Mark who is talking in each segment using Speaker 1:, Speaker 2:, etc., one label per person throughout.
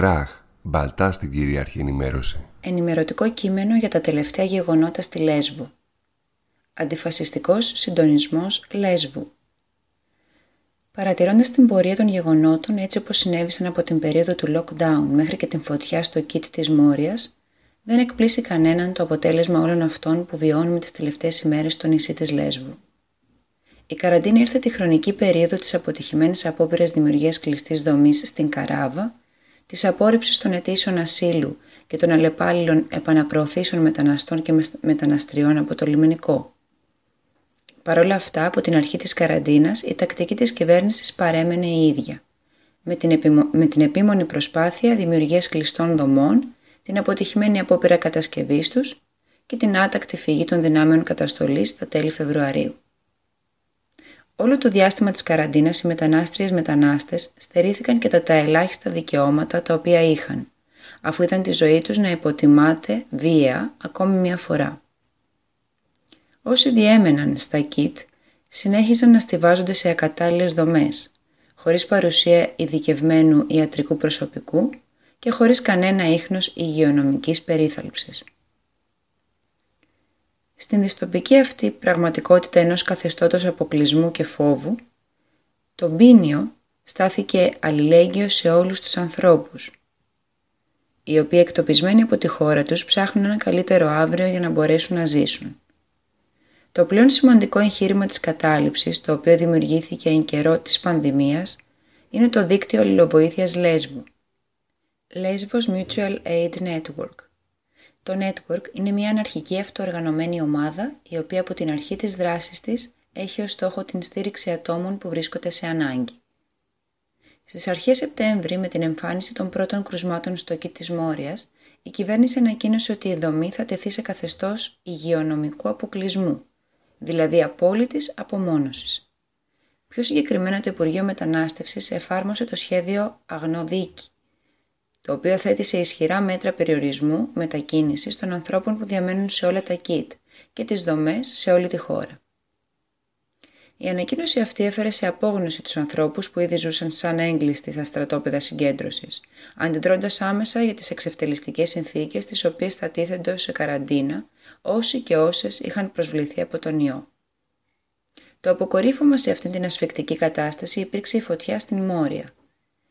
Speaker 1: Κράχ, μπαλτά στην κυρίαρχη ενημέρωση.
Speaker 2: Ενημερωτικό κείμενο για τα τελευταία γεγονότα στη Λέσβο. Αντιφασιστικός συντονισμός Λέσβου. Παρατηρώντας την πορεία των γεγονότων έτσι όπως συνέβησαν από την περίοδο του lockdown μέχρι και την φωτιά στο κήτη της Μόριας, δεν εκπλήσει κανέναν το αποτέλεσμα όλων αυτών που βιώνουμε τις τελευταίες ημέρες στο νησί της Λέσβου. Η καραντίνα ήρθε τη χρονική περίοδο της αποτυχημένης απόπειρας δημιουργίας κλειστής δομής στην Καράβα, της απόρριψης των αιτήσεων ασύλου και των αλλεπάλληλων επαναπροωθήσεων μεταναστών και μεταναστριών από το λιμενικό. Παρ' όλα αυτά, από την αρχή της καραντίνας, η τακτική της κυβέρνησης παρέμενε η ίδια. Με την, με την επίμονη προσπάθεια δημιουργίας κλειστών δομών, την αποτυχημένη απόπειρα κατασκευής τους και την άτακτη φυγή των δυνάμεων καταστολής στα τέλη Φεβρουαρίου. Όλο το διάστημα της καραντίνας οι μετανάστριες μετανάστες στερήθηκαν και τα, τα ελάχιστα δικαιώματα τα οποία είχαν, αφού ήταν τη ζωή τους να υποτιμάται βία ακόμη μια φορά. Όσοι διέμεναν στα ΚΙΤ συνέχιζαν να στηβάζονται σε ακατάλληλες δομές, χωρίς παρουσία ειδικευμένου ιατρικού προσωπικού και χωρίς κανένα ίχνος υγειονομικής περίθαλψης. Στην δυστοπική αυτή πραγματικότητα ενός καθεστώτος αποκλεισμού και φόβου, το μπίνιο στάθηκε αλληλέγγυο σε όλους τους ανθρώπους, οι οποίοι εκτοπισμένοι από τη χώρα τους ψάχνουν ένα καλύτερο αύριο για να μπορέσουν να ζήσουν. Το πλέον σημαντικό εγχείρημα της κατάληψης, το οποίο δημιουργήθηκε εν καιρό της πανδημίας, είναι το δίκτυο αλληλοβοήθειας Λέσβου. Lesbos Mutual Aid Network. Το network είναι μια αναρχική αυτοοργανωμένη ομάδα η οποία από την αρχή της δράσης της έχει ως στόχο την στήριξη ατόμων που βρίσκονται σε ανάγκη. Στις αρχές Σεπτέμβρη, με την εμφάνιση των πρώτων κρουσμάτων στο κήτη της Μόριας, η κυβέρνηση ανακοίνωσε ότι η δομή θα τεθεί σε καθεστώς υγειονομικού αποκλεισμού, δηλαδή απόλυτης απομόνωσης. Πιο συγκεκριμένα το Υπουργείο Μετανάστευσης εφάρμοσε το σχέδιο Αγνοδίκη, το οποίο θέτει σε ισχυρά μέτρα περιορισμού μετακίνησης των ανθρώπων που διαμένουν σε όλα τα κίτ και τις δομές σε όλη τη χώρα. Η ανακοίνωση αυτή έφερε σε απόγνωση τους ανθρώπους που ήδη ζούσαν σαν έγκλειστοι στα στρατόπεδα συγκέντρωσης, αντιδρώντας άμεσα για τις εξευτελιστικές συνθήκες τις οποίες θα τίθενται σε καραντίνα όσοι και όσες είχαν προσβληθεί από τον ιό. Το αποκορύφωμα σε αυτήν την ασφικτική κατάσταση υπήρξε η φωτιά στην Μόρια,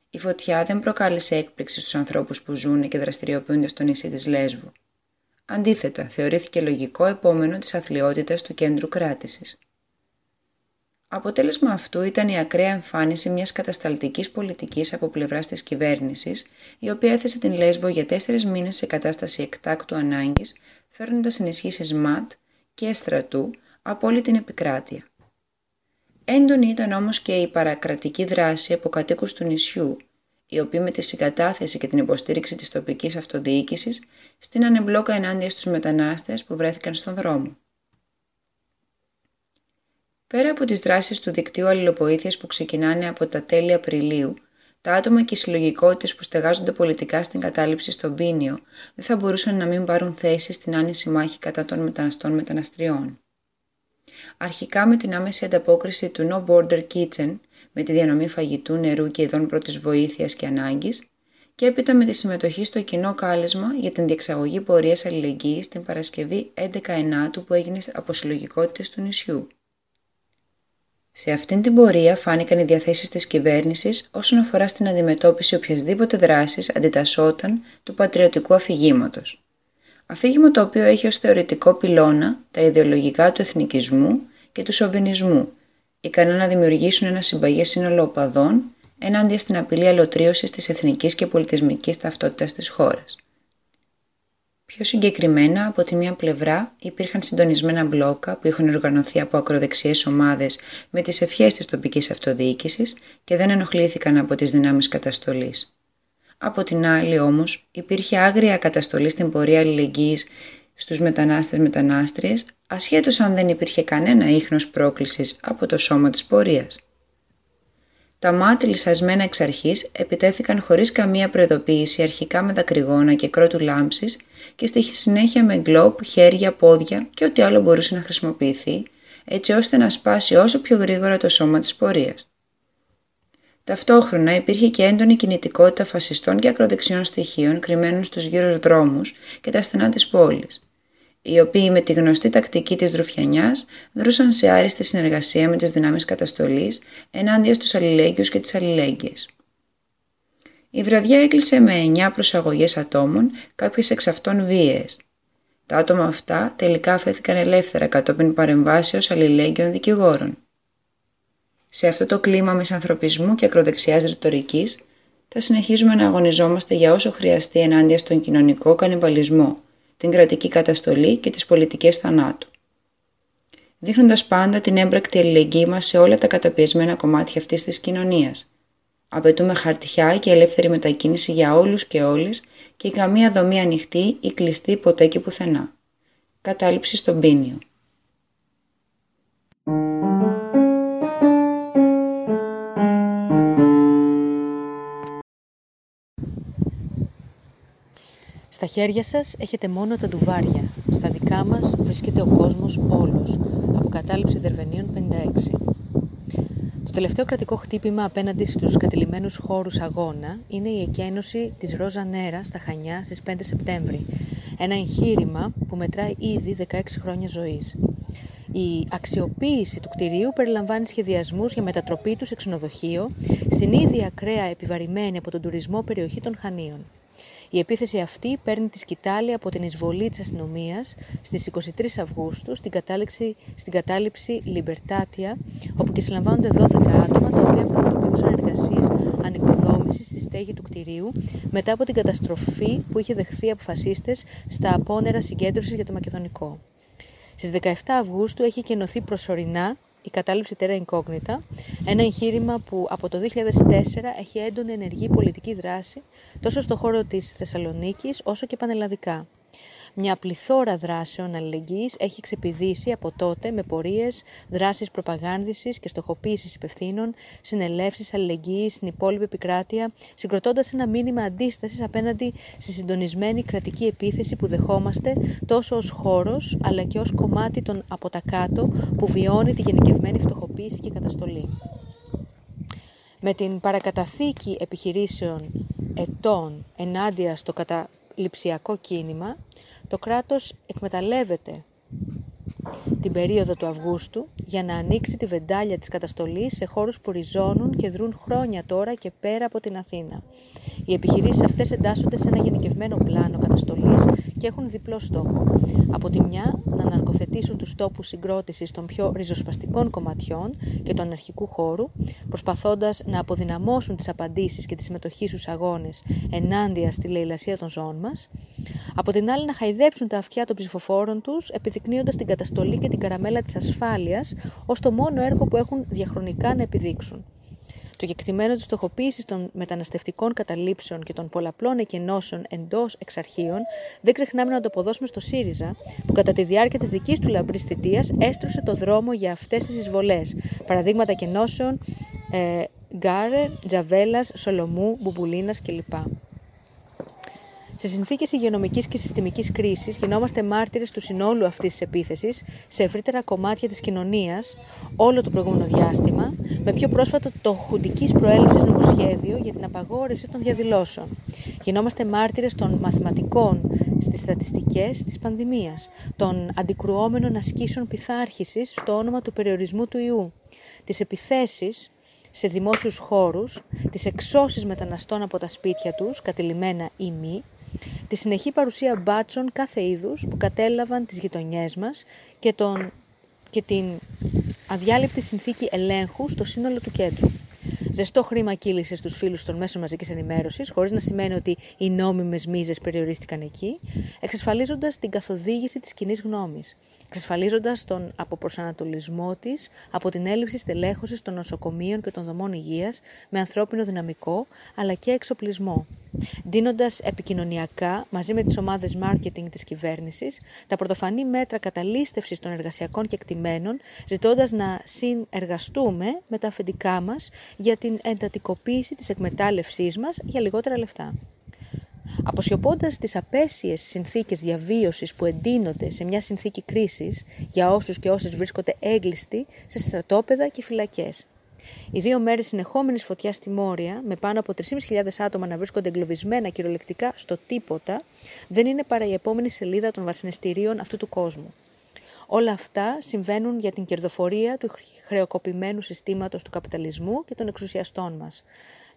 Speaker 2: η φωτιά δεν προκάλεσε έκπληξη στους ανθρώπους που ζουν και δραστηριοποιούνται στο νησί της Λέσβου. Αντίθετα, θεωρήθηκε λογικό επόμενο της αθλειότητας του κέντρου κράτησης. Αποτέλεσμα αυτού ήταν η ακραία εμφάνιση μιας κατασταλτικής πολιτικής από πλευράς της κυβέρνησης, η οποία έθεσε την Λέσβο για τέσσερις μήνες σε κατάσταση εκτάκτου ανάγκης, φέρνοντας ενισχύσεις ΜΑΤ και στρατού από όλη την επικράτεια. Έντονη ήταν όμως και η παρακρατική δράση από κατοίκους του νησιού, οι οποίοι με τη συγκατάθεση και την υποστήριξη της τοπικής αυτοδιοίκησης στείνανε μπλόκα ενάντια στους μετανάστες που βρέθηκαν στον δρόμο. Πέρα από τις δράσεις του δικτύου αλληλοποίθειας που ξεκινάνε από τα τέλη Απριλίου, τα άτομα και οι συλλογικότητες που στεγάζονται πολιτικά στην κατάληψη στον Πίνιο δεν θα μπορούσαν να μην πάρουν θέση στην άνηση μάχη κατά των μεταναστών μεταναστριών αρχικά με την άμεση ανταπόκριση του No Border Kitchen με τη διανομή φαγητού, νερού και ειδών πρώτης βοήθειας και ανάγκης και έπειτα με τη συμμετοχή στο κοινό κάλεσμα για την διεξαγωγή πορείας αλληλεγγύης την Παρασκευή 11 Ενάτου που έγινε από συλλογικότητες του νησιού. Σε αυτήν την πορεία φάνηκαν οι διαθέσεις της κυβέρνησης όσον αφορά στην αντιμετώπιση οποιασδήποτε δράσης αντιτασσόταν του πατριωτικού αφηγήματος. Αφήγημα το οποίο έχει ως θεωρητικό πυλώνα τα ιδεολογικά του εθνικισμού και του σοβινισμού, ικανά να δημιουργήσουν ένα συμπαγές σύνολο οπαδών ενάντια στην απειλή αλωτρίωσης της εθνικής και πολιτισμικής ταυτότητας της χώρας. Πιο συγκεκριμένα, από τη μία πλευρά υπήρχαν συντονισμένα μπλόκα που είχαν οργανωθεί από ακροδεξιές ομάδες με τις ευχές της τοπικής αυτοδιοίκησης και δεν ενοχλήθηκαν από τις δυνάμεις καταστολής. Από την άλλη όμως υπήρχε άγρια καταστολή στην πορεία αλληλεγγύης στους μετανάστες μετανάστριες, ασχέτως αν δεν υπήρχε κανένα ίχνος πρόκλησης από το σώμα της πορείας. Τα μάτια λυσασμένα εξ αρχής επιτέθηκαν χωρίς καμία προειδοποίηση αρχικά με δακρυγόνα και κρότου λάμψης και στη συνέχεια με γκλόπ, χέρια, πόδια και ό,τι άλλο μπορούσε να χρησιμοποιηθεί, έτσι ώστε να σπάσει όσο πιο γρήγορα το σώμα της πορείας. Ταυτόχρονα υπήρχε και έντονη κινητικότητα φασιστών και ακροδεξιών στοιχείων κρυμμένων στους γύρω δρόμους και τα στενά της πόλης, οι οποίοι με τη γνωστή τακτική της Δρουφιανιάς δρούσαν σε άριστη συνεργασία με τις δυνάμεις καταστολής ενάντια στους αλληλέγγυους και τις αλληλέγγυες. Η βραδιά έκλεισε με 9 προσαγωγές ατόμων, κάποιες εξ αυτών βίαιες. Τα άτομα αυτά τελικά αφέθηκαν ελεύθερα κατόπιν παρεμβάσεως αλληλέγγυων δικηγόρων. Σε αυτό το κλίμα μεσανθρωπισμού και ακροδεξιάς ρητορικής, θα συνεχίζουμε να αγωνιζόμαστε για όσο χρειαστεί ενάντια στον κοινωνικό κανιβαλισμό, την κρατική καταστολή και τις πολιτικές θανάτου. Δείχνοντας πάντα την έμπρακτη αλληλεγγύη μας σε όλα τα καταπιεσμένα κομμάτια αυτής της κοινωνίας. Απαιτούμε χαρτιά και ελεύθερη μετακίνηση για όλους και όλες και καμία δομή ανοιχτή ή κλειστή ποτέ και πουθενά. Κατάληψη στον πίνιο.
Speaker 3: Στα χέρια σας έχετε μόνο τα ντουβάρια. Στα δικά μας βρίσκεται ο κόσμος όλος. Αποκατάληψη Δερβενίων 56. Το τελευταίο κρατικό χτύπημα απέναντι στους κατηλημένους χώρους αγώνα είναι η εκένωση της Ρόζα Νέρα στα Χανιά στις 5 Σεπτέμβρη. Ένα εγχείρημα που μετράει ήδη 16 χρόνια ζωής. Η αξιοποίηση του κτηρίου περιλαμβάνει σχεδιασμούς για μετατροπή του σε ξενοδοχείο στην ίδια ακραία επιβαρημένη από τον τουρισμό περιοχή των Χανίων. Η επίθεση αυτή παίρνει τη σκητάλη από την εισβολή της αστυνομίας στις 23 Αυγούστου στην, κατάληψη, στην κατάληψη Λιμπερτάτια, όπου και συλλαμβάνονται 12 άτομα τα οποία πραγματοποιούσαν εργασίες ανοικοδόμησης στη στέγη του κτηρίου μετά από την καταστροφή που είχε δεχθεί από φασίστες στα απόνερα συγκέντρωσης για το Μακεδονικό. Στις 17 Αυγούστου έχει κενωθεί προσωρινά η κατάληψη Terra Incognita, ένα εγχείρημα που από το 2004 έχει έντονη ενεργή πολιτική δράση τόσο στο χώρο της Θεσσαλονίκης όσο και πανελλαδικά. Μια πληθώρα δράσεων αλληλεγγύης έχει ξεπηδήσει από τότε με πορείες, δράσεις προπαγάνδησης και στοχοποίησης υπευθύνων, συνελεύσεις αλληλεγγύης στην υπόλοιπη επικράτεια, συγκροτώντας ένα μήνυμα αντίστασης απέναντι στη συντονισμένη κρατική επίθεση που δεχόμαστε τόσο ως χώρος αλλά και ως κομμάτι των από τα κάτω που βιώνει τη γενικευμένη φτωχοποίηση και καταστολή. Με την παρακαταθήκη επιχειρήσεων ετών ενάντια στο καταληψιακό κίνημα, το κράτος εκμεταλλεύεται την περίοδο του Αυγούστου για να ανοίξει τη βεντάλια της καταστολής σε χώρους που ριζώνουν και δρούν χρόνια τώρα και πέρα από την Αθήνα. Οι επιχειρήσεις αυτές εντάσσονται σε ένα γενικευμένο πλάνο καταστολής και έχουν διπλό στόχο. Από τη μια, να αναρκοθετήσουν τους τόπους συγκρότησης των πιο ριζοσπαστικών κομματιών και του αναρχικού χώρου, προσπαθώντας να αποδυναμώσουν τις απαντήσεις και τη συμμετοχή στους αγώνες ενάντια στη λαιλασία των ζώων μας. Από την άλλη, να χαϊδέψουν τα αυτιά των ψηφοφόρων τους, επιδεικνύοντας την καταστολή και την καραμέλα της ασφάλειας ως το μόνο έργο που έχουν διαχρονικά να επιδείξουν. Το κεκτημένο της στοχοποίησης των μεταναστευτικών καταλήψεων και των πολλαπλών εκενώσεων εντός εξαρχείων δεν ξεχνάμε να το αποδώσουμε στο ΣΥΡΙΖΑ, που κατά τη διάρκεια της δικής του λαμπρής θητείας έστρωσε το δρόμο για αυτές τις εισβολές. Παραδείγματα κενώσεων ε, Γκάρε, Τζαβέλας, Σολομού, Μπουμπουλίνας κλπ. Σε συνθήκες υγειονομικής και συστημικής κρίσης, γινόμαστε μάρτυρες του συνόλου αυτής της επίθεσης σε ευρύτερα κομμάτια της κοινωνίας όλο το προηγούμενο διάστημα, με πιο πρόσφατο το χουντικής προέλευσης νομοσχέδιο για την απαγόρευση των διαδηλώσεων. Γινόμαστε μάρτυρες των μαθηματικών στις στατιστικές της πανδημίας, των αντικρουόμενων ασκήσεων πειθάρχησης στο όνομα του περιορισμού του ιού, τις επιθέσεις σε δημόσιους χώρους, τις εξώσεις μεταναστών από τα σπίτια τους, κατηλημένα ή μη, τη συνεχή παρουσία μπάτσων κάθε είδους που κατέλαβαν τις γειτονιές μας και, τον, και την αδιάλειπτη συνθήκη ελέγχου στο σύνολο του κέντρου. Ζεστό χρήμα κύλησε στους φίλους των μέσων μαζικής ενημέρωσης, χωρίς να σημαίνει ότι οι νόμιμες μίζες περιορίστηκαν εκεί, εξασφαλίζοντας την καθοδήγηση της κοινή γνώμης, εξασφαλίζοντας τον αποπροσανατολισμό της από την έλλειψη στελέχωσης των νοσοκομείων και των δομών υγείας με ανθρώπινο δυναμικό αλλά και εξοπλισμό, δίνοντας επικοινωνιακά μαζί με τις ομάδες marketing της κυβέρνησης τα πρωτοφανή μέτρα καταλήστευσης των εργασιακών κεκτημένων, ζητώντας να συνεργαστούμε με τα αφεντικά μας για την εντατικοποίηση της εκμετάλλευσής μας για λιγότερα λεφτά. Αποσιωπώντας τις απέσιες συνθήκες διαβίωσης που εντείνονται σε μια συνθήκη κρίσης για όσους και όσες βρίσκονται έγκλειστοι σε στρατόπεδα και φυλακές. Οι δύο μέρε συνεχόμενης φωτιάς στη Μόρια, με πάνω από 3.500 άτομα να βρίσκονται εγκλωβισμένα κυριολεκτικά στο τίποτα, δεν είναι παρά η επόμενη σελίδα των βασανιστήριων αυτού του κόσμου. Όλα αυτά συμβαίνουν για την κερδοφορία του χρεοκοπημένου συστήματος του καπιταλισμού και των εξουσιαστών μας.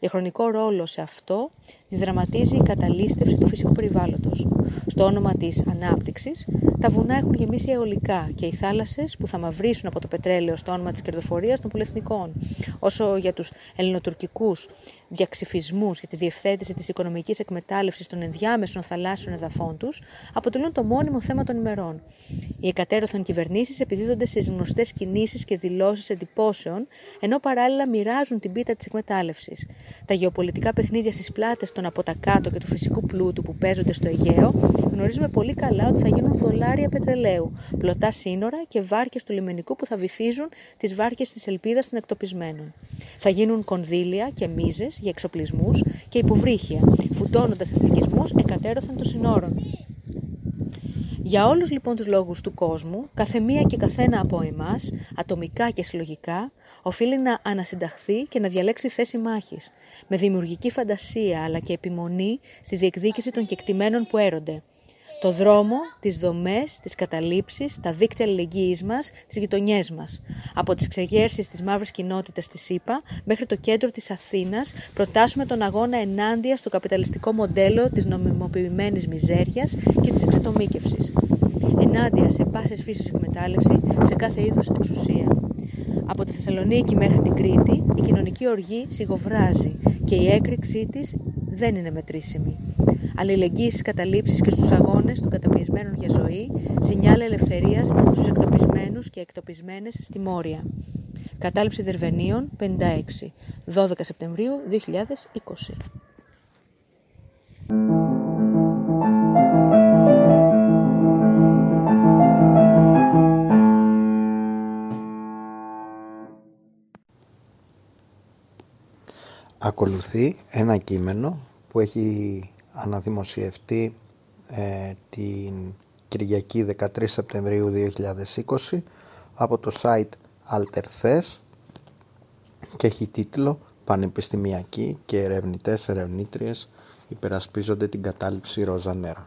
Speaker 3: Διαχρονικό ρόλο σε αυτό διδραματίζει η καταλήστευση του φυσικού περιβάλλοντος. Στο όνομα της ανάπτυξης, τα βουνά έχουν γεμίσει αιωλικά και οι θάλασσες που θα μαυρίσουν από το πετρέλαιο στο όνομα της κερδοφορίας των πολυεθνικών. Όσο για τους ελληνοτουρκικούς διαξυφισμούς για τη διευθέτηση της οικονομικής εκμετάλλευσης των ενδιάμεσων θαλάσσιων εδαφών τους, αποτελούν το μόνιμο θέμα των ημερών. Οι εκατέρωθαν κυβερνήσεις επιδίδονται στις γνωστές κινήσεις και δηλώσεις εντυπώσεων, ενώ παράλληλα μοιράζουν την πίτα της εκμετάλλευσης. Τα γεωπολιτικά παιχνίδια στις πλάτες των από τα κάτω και του φυσικού πλούτου που παίζονται στο Αιγαίο γνωρίζουμε πολύ καλά ότι θα γίνουν δολάρια πετρελαίου, πλωτά σύνορα και βάρκες του λιμενικού που θα βυθίζουν τις βάρκες της ελπίδας των εκτοπισμένων. Θα γίνουν κονδύλια και μίζες για εξοπλισμούς και υποβρύχια, φουτώνοντας εθνικισμούς εκατέρωθεν των συνόρων. Για όλους λοιπόν τους λόγους του κόσμου, κάθε μία και καθένα από εμάς, ατομικά και συλλογικά, οφείλει να ανασυνταχθεί και να διαλέξει θέση μάχης, με δημιουργική φαντασία αλλά και επιμονή στη διεκδίκηση των κεκτημένων που έρονται, το δρόμο, τις δομές, τις καταλήψεις, τα δίκτυα αλληλεγγύης μας, τις γειτονιές μας. Από τις εξεγέρσεις της μαύρης κοινότητας της ΣΥΠΑ μέχρι το κέντρο της Αθήνας προτάσουμε τον αγώνα ενάντια στο καπιταλιστικό μοντέλο της νομιμοποιημένης μιζέριας και της εξατομίκευσης. Ενάντια σε πάσες φύσης εκμετάλλευση, σε κάθε είδους εξουσία. Από τη Θεσσαλονίκη μέχρι την Κρήτη η κοινωνική οργή σιγοβράζει και η έκρηξή της δεν είναι μετρήσιμη αλληλεγγύης στις καταλήψεις και στους αγώνες των καταπιεσμένων για ζωή, σινιάλα ελευθερίας στους εκτοπισμένους και εκτοπισμένες στη Μόρια. Κατάληψη Δερβενίων 56, 12 Σεπτεμβρίου 2020.
Speaker 4: Ακολουθεί ένα κείμενο που έχει αναδημοσιευτεί ε, την Κυριακή 13 Σεπτεμβρίου 2020 από το site Alterthes και έχει τίτλο «Πανεπιστημιακοί και ερευνητές ερευνήτριες υπερασπίζονται την κατάληψη ροζα νέρα».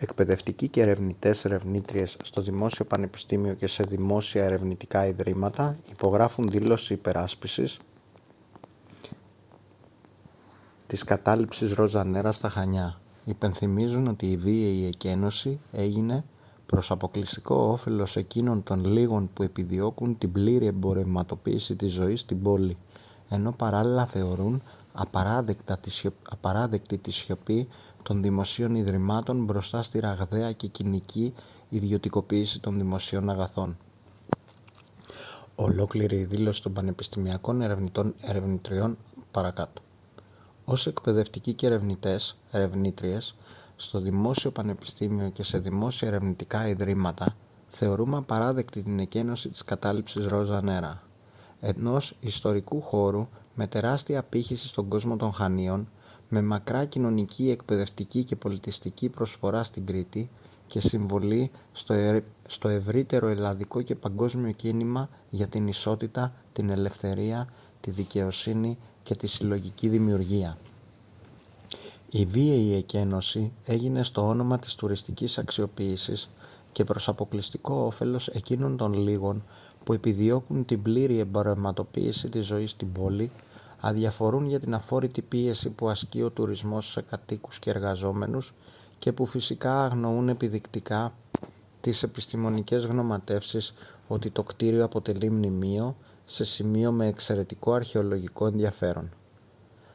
Speaker 4: Εκπαιδευτικοί και ερευνητές ερευνήτριες στο Δημόσιο Πανεπιστήμιο και σε δημόσια ερευνητικά ιδρύματα υπογράφουν δήλωση υπεράσπισης της κατάληψης ροζα νέρα στα Χανιά. Υπενθυμίζουν ότι η βίαιη εκένωση έγινε προς αποκλειστικό όφελος εκείνων των λίγων που επιδιώκουν την πλήρη εμπορευματοποίηση της ζωής στην πόλη, ενώ παράλληλα θεωρούν απαράδεκτα τη απαράδεκτη τη σιωπή των δημοσίων ιδρυμάτων μπροστά στη ραγδαία και κοινική ιδιωτικοποίηση των δημοσίων αγαθών. Ολόκληρη η δήλωση των πανεπιστημιακών ερευνητών ερευνητριών παρακάτω. Ως εκπαιδευτικοί και ερευνητές, ερευνήτριες, στο Δημόσιο Πανεπιστήμιο και σε δημόσια ερευνητικά ιδρύματα, θεωρούμε απαράδεκτη την εκένωση της κατάληψης ροζα νέρα. Ενός ιστορικού χώρου με τεράστια απήχηση στον κόσμο των Χανίων, με μακρά κοινωνική, εκπαιδευτική και πολιτιστική προσφορά στην Κρήτη και συμβολή στο, στο ευρύτερο ελλαδικό και παγκόσμιο κίνημα για την ισότητα, την ελευθερία, τη δικαιοσύνη και τη συλλογική δημιουργία. Η βίαιη εκένωση έγινε στο όνομα της τουριστικής αξιοποίησης και προς αποκλειστικό όφελος εκείνων των λίγων που επιδιώκουν την πλήρη εμπορευματοποίηση της ζωής στην πόλη, αδιαφορούν για την αφόρητη πίεση που ασκεί ο τουρισμός σε κατοίκους και εργαζόμενους και που φυσικά αγνοούν επιδεικτικά τις επιστημονικές γνωματεύσεις ότι το κτίριο αποτελεί μνημείο σε σημείο με εξαιρετικό αρχαιολογικό ενδιαφέρον.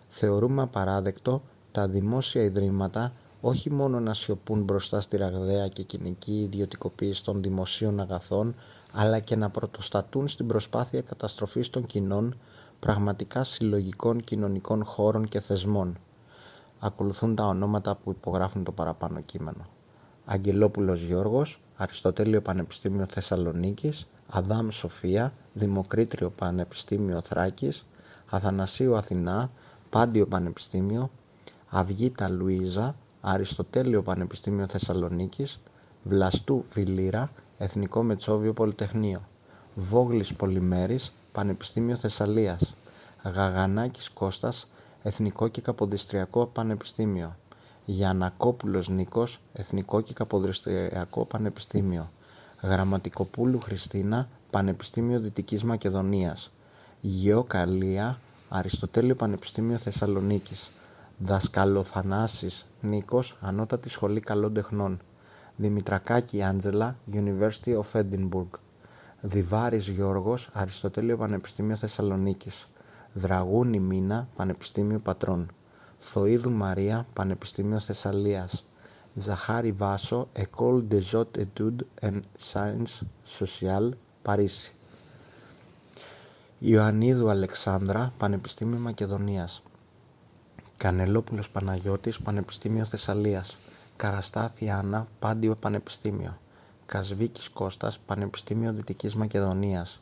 Speaker 4: Θεωρούμε απαράδεκτο τα δημόσια ιδρύματα όχι μόνο να σιωπούν μπροστά στη ραγδαία και κοινική ιδιωτικοποίηση των δημοσίων αγαθών, αλλά και να πρωτοστατούν στην προσπάθεια καταστροφής των κοινών, πραγματικά συλλογικών κοινωνικών χώρων και θεσμών. Ακολουθούν τα ονόματα που υπογράφουν το παραπάνω κείμενο. Αγγελόπουλος Γιώργος, Αριστοτέλειο Πανεπιστήμιο Θεσσαλονίκης, Αδάμ Σοφία, Δημοκρίτριο Πανεπιστήμιο Θράκης, Αθανασίου Αθηνά, Πάντιο Πανεπιστήμιο, Αυγήτα Λουίζα, Αριστοτέλειο Πανεπιστήμιο Θεσσαλονίκης, Βλαστού Φιλίρα, Εθνικό Μετσόβιο Πολυτεχνείο, Βόγλης Πολυμέρης, Πανεπιστήμιο Θεσσαλίας. Γαγανάκης Κώστας, Εθνικό και Καποδιστριακό Πανεπιστήμιο. Γιανακόπουλος Νίκος, Εθνικό και Καποδιστριακό Πανεπιστήμιο. Γραμματικοπούλου Χριστίνα, Πανεπιστήμιο Δυτικής Μακεδονίας. Γεωκαλία, Αριστοτέλειο Πανεπιστήμιο Θεσσαλονίκης. Δασκαλοθανάσης Νίκος, Ανώτατη Σχολή Καλών Τεχνών. Δημητρακάκη Άντζελα, University of Edinburgh. Διβάρης Γιώργος, Αριστοτέλειο Πανεπιστήμιο Θεσσαλονίκης. Δραγούνη Μίνα, Πανεπιστήμιο Πατρών. Θοίδου Μαρία, Πανεπιστήμιο Θεσσαλίας. Ζαχάρη Βάσο, École des Hautes Études en Sciences Sociales, Παρίσι. Ιωαννίδου Αλεξάνδρα, Πανεπιστήμιο Μακεδονίας. Κανελόπουλος Παναγιώτης, Πανεπιστήμιο Θεσσαλίας. Καραστάθη Άννα, Πάντιο Πανεπιστήμιο. Κασβίκης Κώστας, Πανεπιστήμιο Δυτικής Μακεδονίας.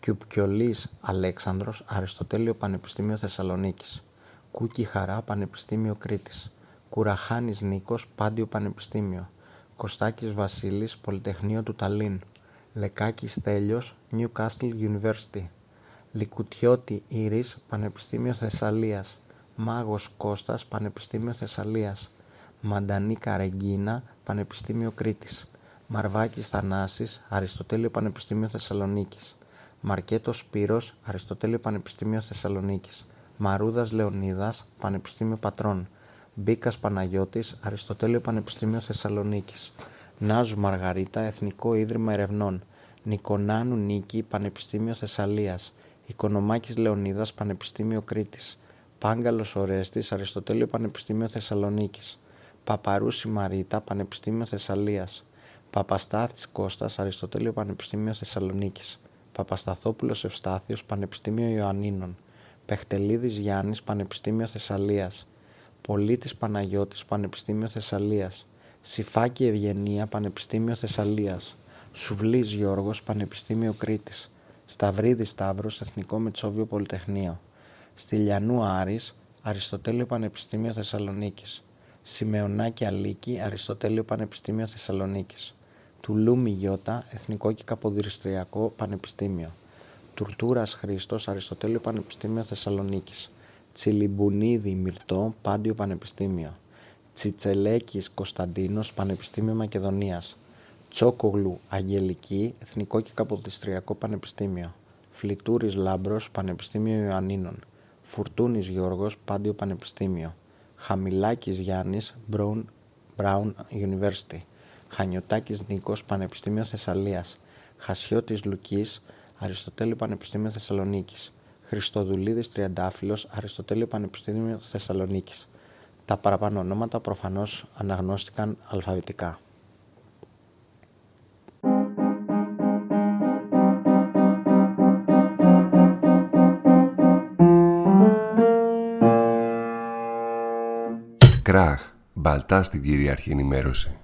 Speaker 4: Κιουπκιολής Αλέξανδρος, Αριστοτέλειο Πανεπιστήμιο Θεσσαλονίκης. Κούκι Χαρά, Πανεπιστήμιο Κρήτης. Κουραχάνης Νίκος, Πάντιο Πανεπιστήμιο. Κωστάκης Βασίλης, Πολυτεχνείο του Ταλίν. Λεκάκης Στέλιος, Newcastle University. Λικουτιώτη Ήρης, Πανεπιστήμιο Θεσσαλίας. Μάγος Κώστας, Πανεπιστήμιο Θεσσαλίας. Μαντανή Καρεγκίνα, Πανεπιστήμιο Κρήτης. Μαρβάκης Θανάσης, Αριστοτέλειο Πανεπιστήμιο Θεσσαλονίκης. Μαρκέτος Σπύρος, Αριστοτέλειο Πανεπιστήμιο Θεσσαλονίκης. Μαρούδας Λεωνίδας, Πανεπιστήμιο Πατρών. Μπίκας Παναγιώτης, Αριστοτέλειο Πανεπιστήμιο Θεσσαλονίκης. Νάζου Μαργαρίτα, Εθνικό Ίδρυμα Ερευνών. Νικονάνου Νίκη, Πανεπιστήμιο Θεσσαλίας. Οικονομάκης Λεωνίδας, Πανεπιστήμιο Κρήτης. Πάγκαλος Ορέστης, Αριστοτέλειο Πανεπιστήμιο Θεσσαλονίκης. Παπαρούση Μαρίτα, Πανεπιστήμιο Θεσσαλίας. Παπαστάθης Κώστας, Αριστοτέλειο Πανεπιστήμιο Θεσσαλονίκης. Παπασταθόπουλος Ευστάθιος, Πανεπιστήμιο Ιωαννίνων. Πεχτελίδης Γιάννης, Πανεπιστήμιο Θεσσαλίας. Πολίτης Παναγιώτης, Πανεπιστήμιο Θεσσαλίας. Σιφάκη Ευγενία, Πανεπιστήμιο Θεσσαλίας. Σουβλής Γιώργος, Πανεπιστήμιο Κρήτης. Σταυρίδη Σταύρος, Εθνικό Μετσόβιο Πολυτεχνείο. Στυλιανού Άρης, Αριστοτέλειο Πανεπιστήμιο Θεσσαλονίκης. Σιμεωνάκη Αλίκη, Αριστοτέλειο Πανεπιστήμιο Θεσσαλονίκης. Τουλούμι Γιώτα, Εθνικό και Καποδιστριακό Πανεπιστήμιο. Τουρτούρας Χρήστος, Αριστοτέλειο Πανεπιστήμιο Θεσσαλονίκης. Τσιλιμπουνίδη Μυρτό, Πάντιο Πανεπιστήμιο. Τσιτσελέκης Κωνσταντίνος, Πανεπιστήμιο Μακεδονίας. Τσόκογλου Αγγελική, Εθνικό και Καποδιστριακό Πανεπιστήμιο. Φλιτούρης Λάμπρος, Πανεπιστήμιο Ιωαννίνων. Φουρτούνης Γιώργος, Πάντιο Πανεπιστήμιο. Χαμηλάκης Γιάννης, Brown, Brown University. Χανιωτάκης Νίκος, Πανεπιστήμιο Θεσσαλίας. Χασιώτης Λουκής, Αριστοτέλειο Πανεπιστήμιο Θεσσαλονίκης. Χριστοδουλίδης Τριαντάφυλλος, Αριστοτέλειο Πανεπιστήμιο Θεσσαλονίκης. Τα παραπάνω ονόματα προφανώς αναγνώστηκαν αλφαβητικά.
Speaker 1: Κράχ, μπαλτά στην κυρίαρχη ενημέρωση.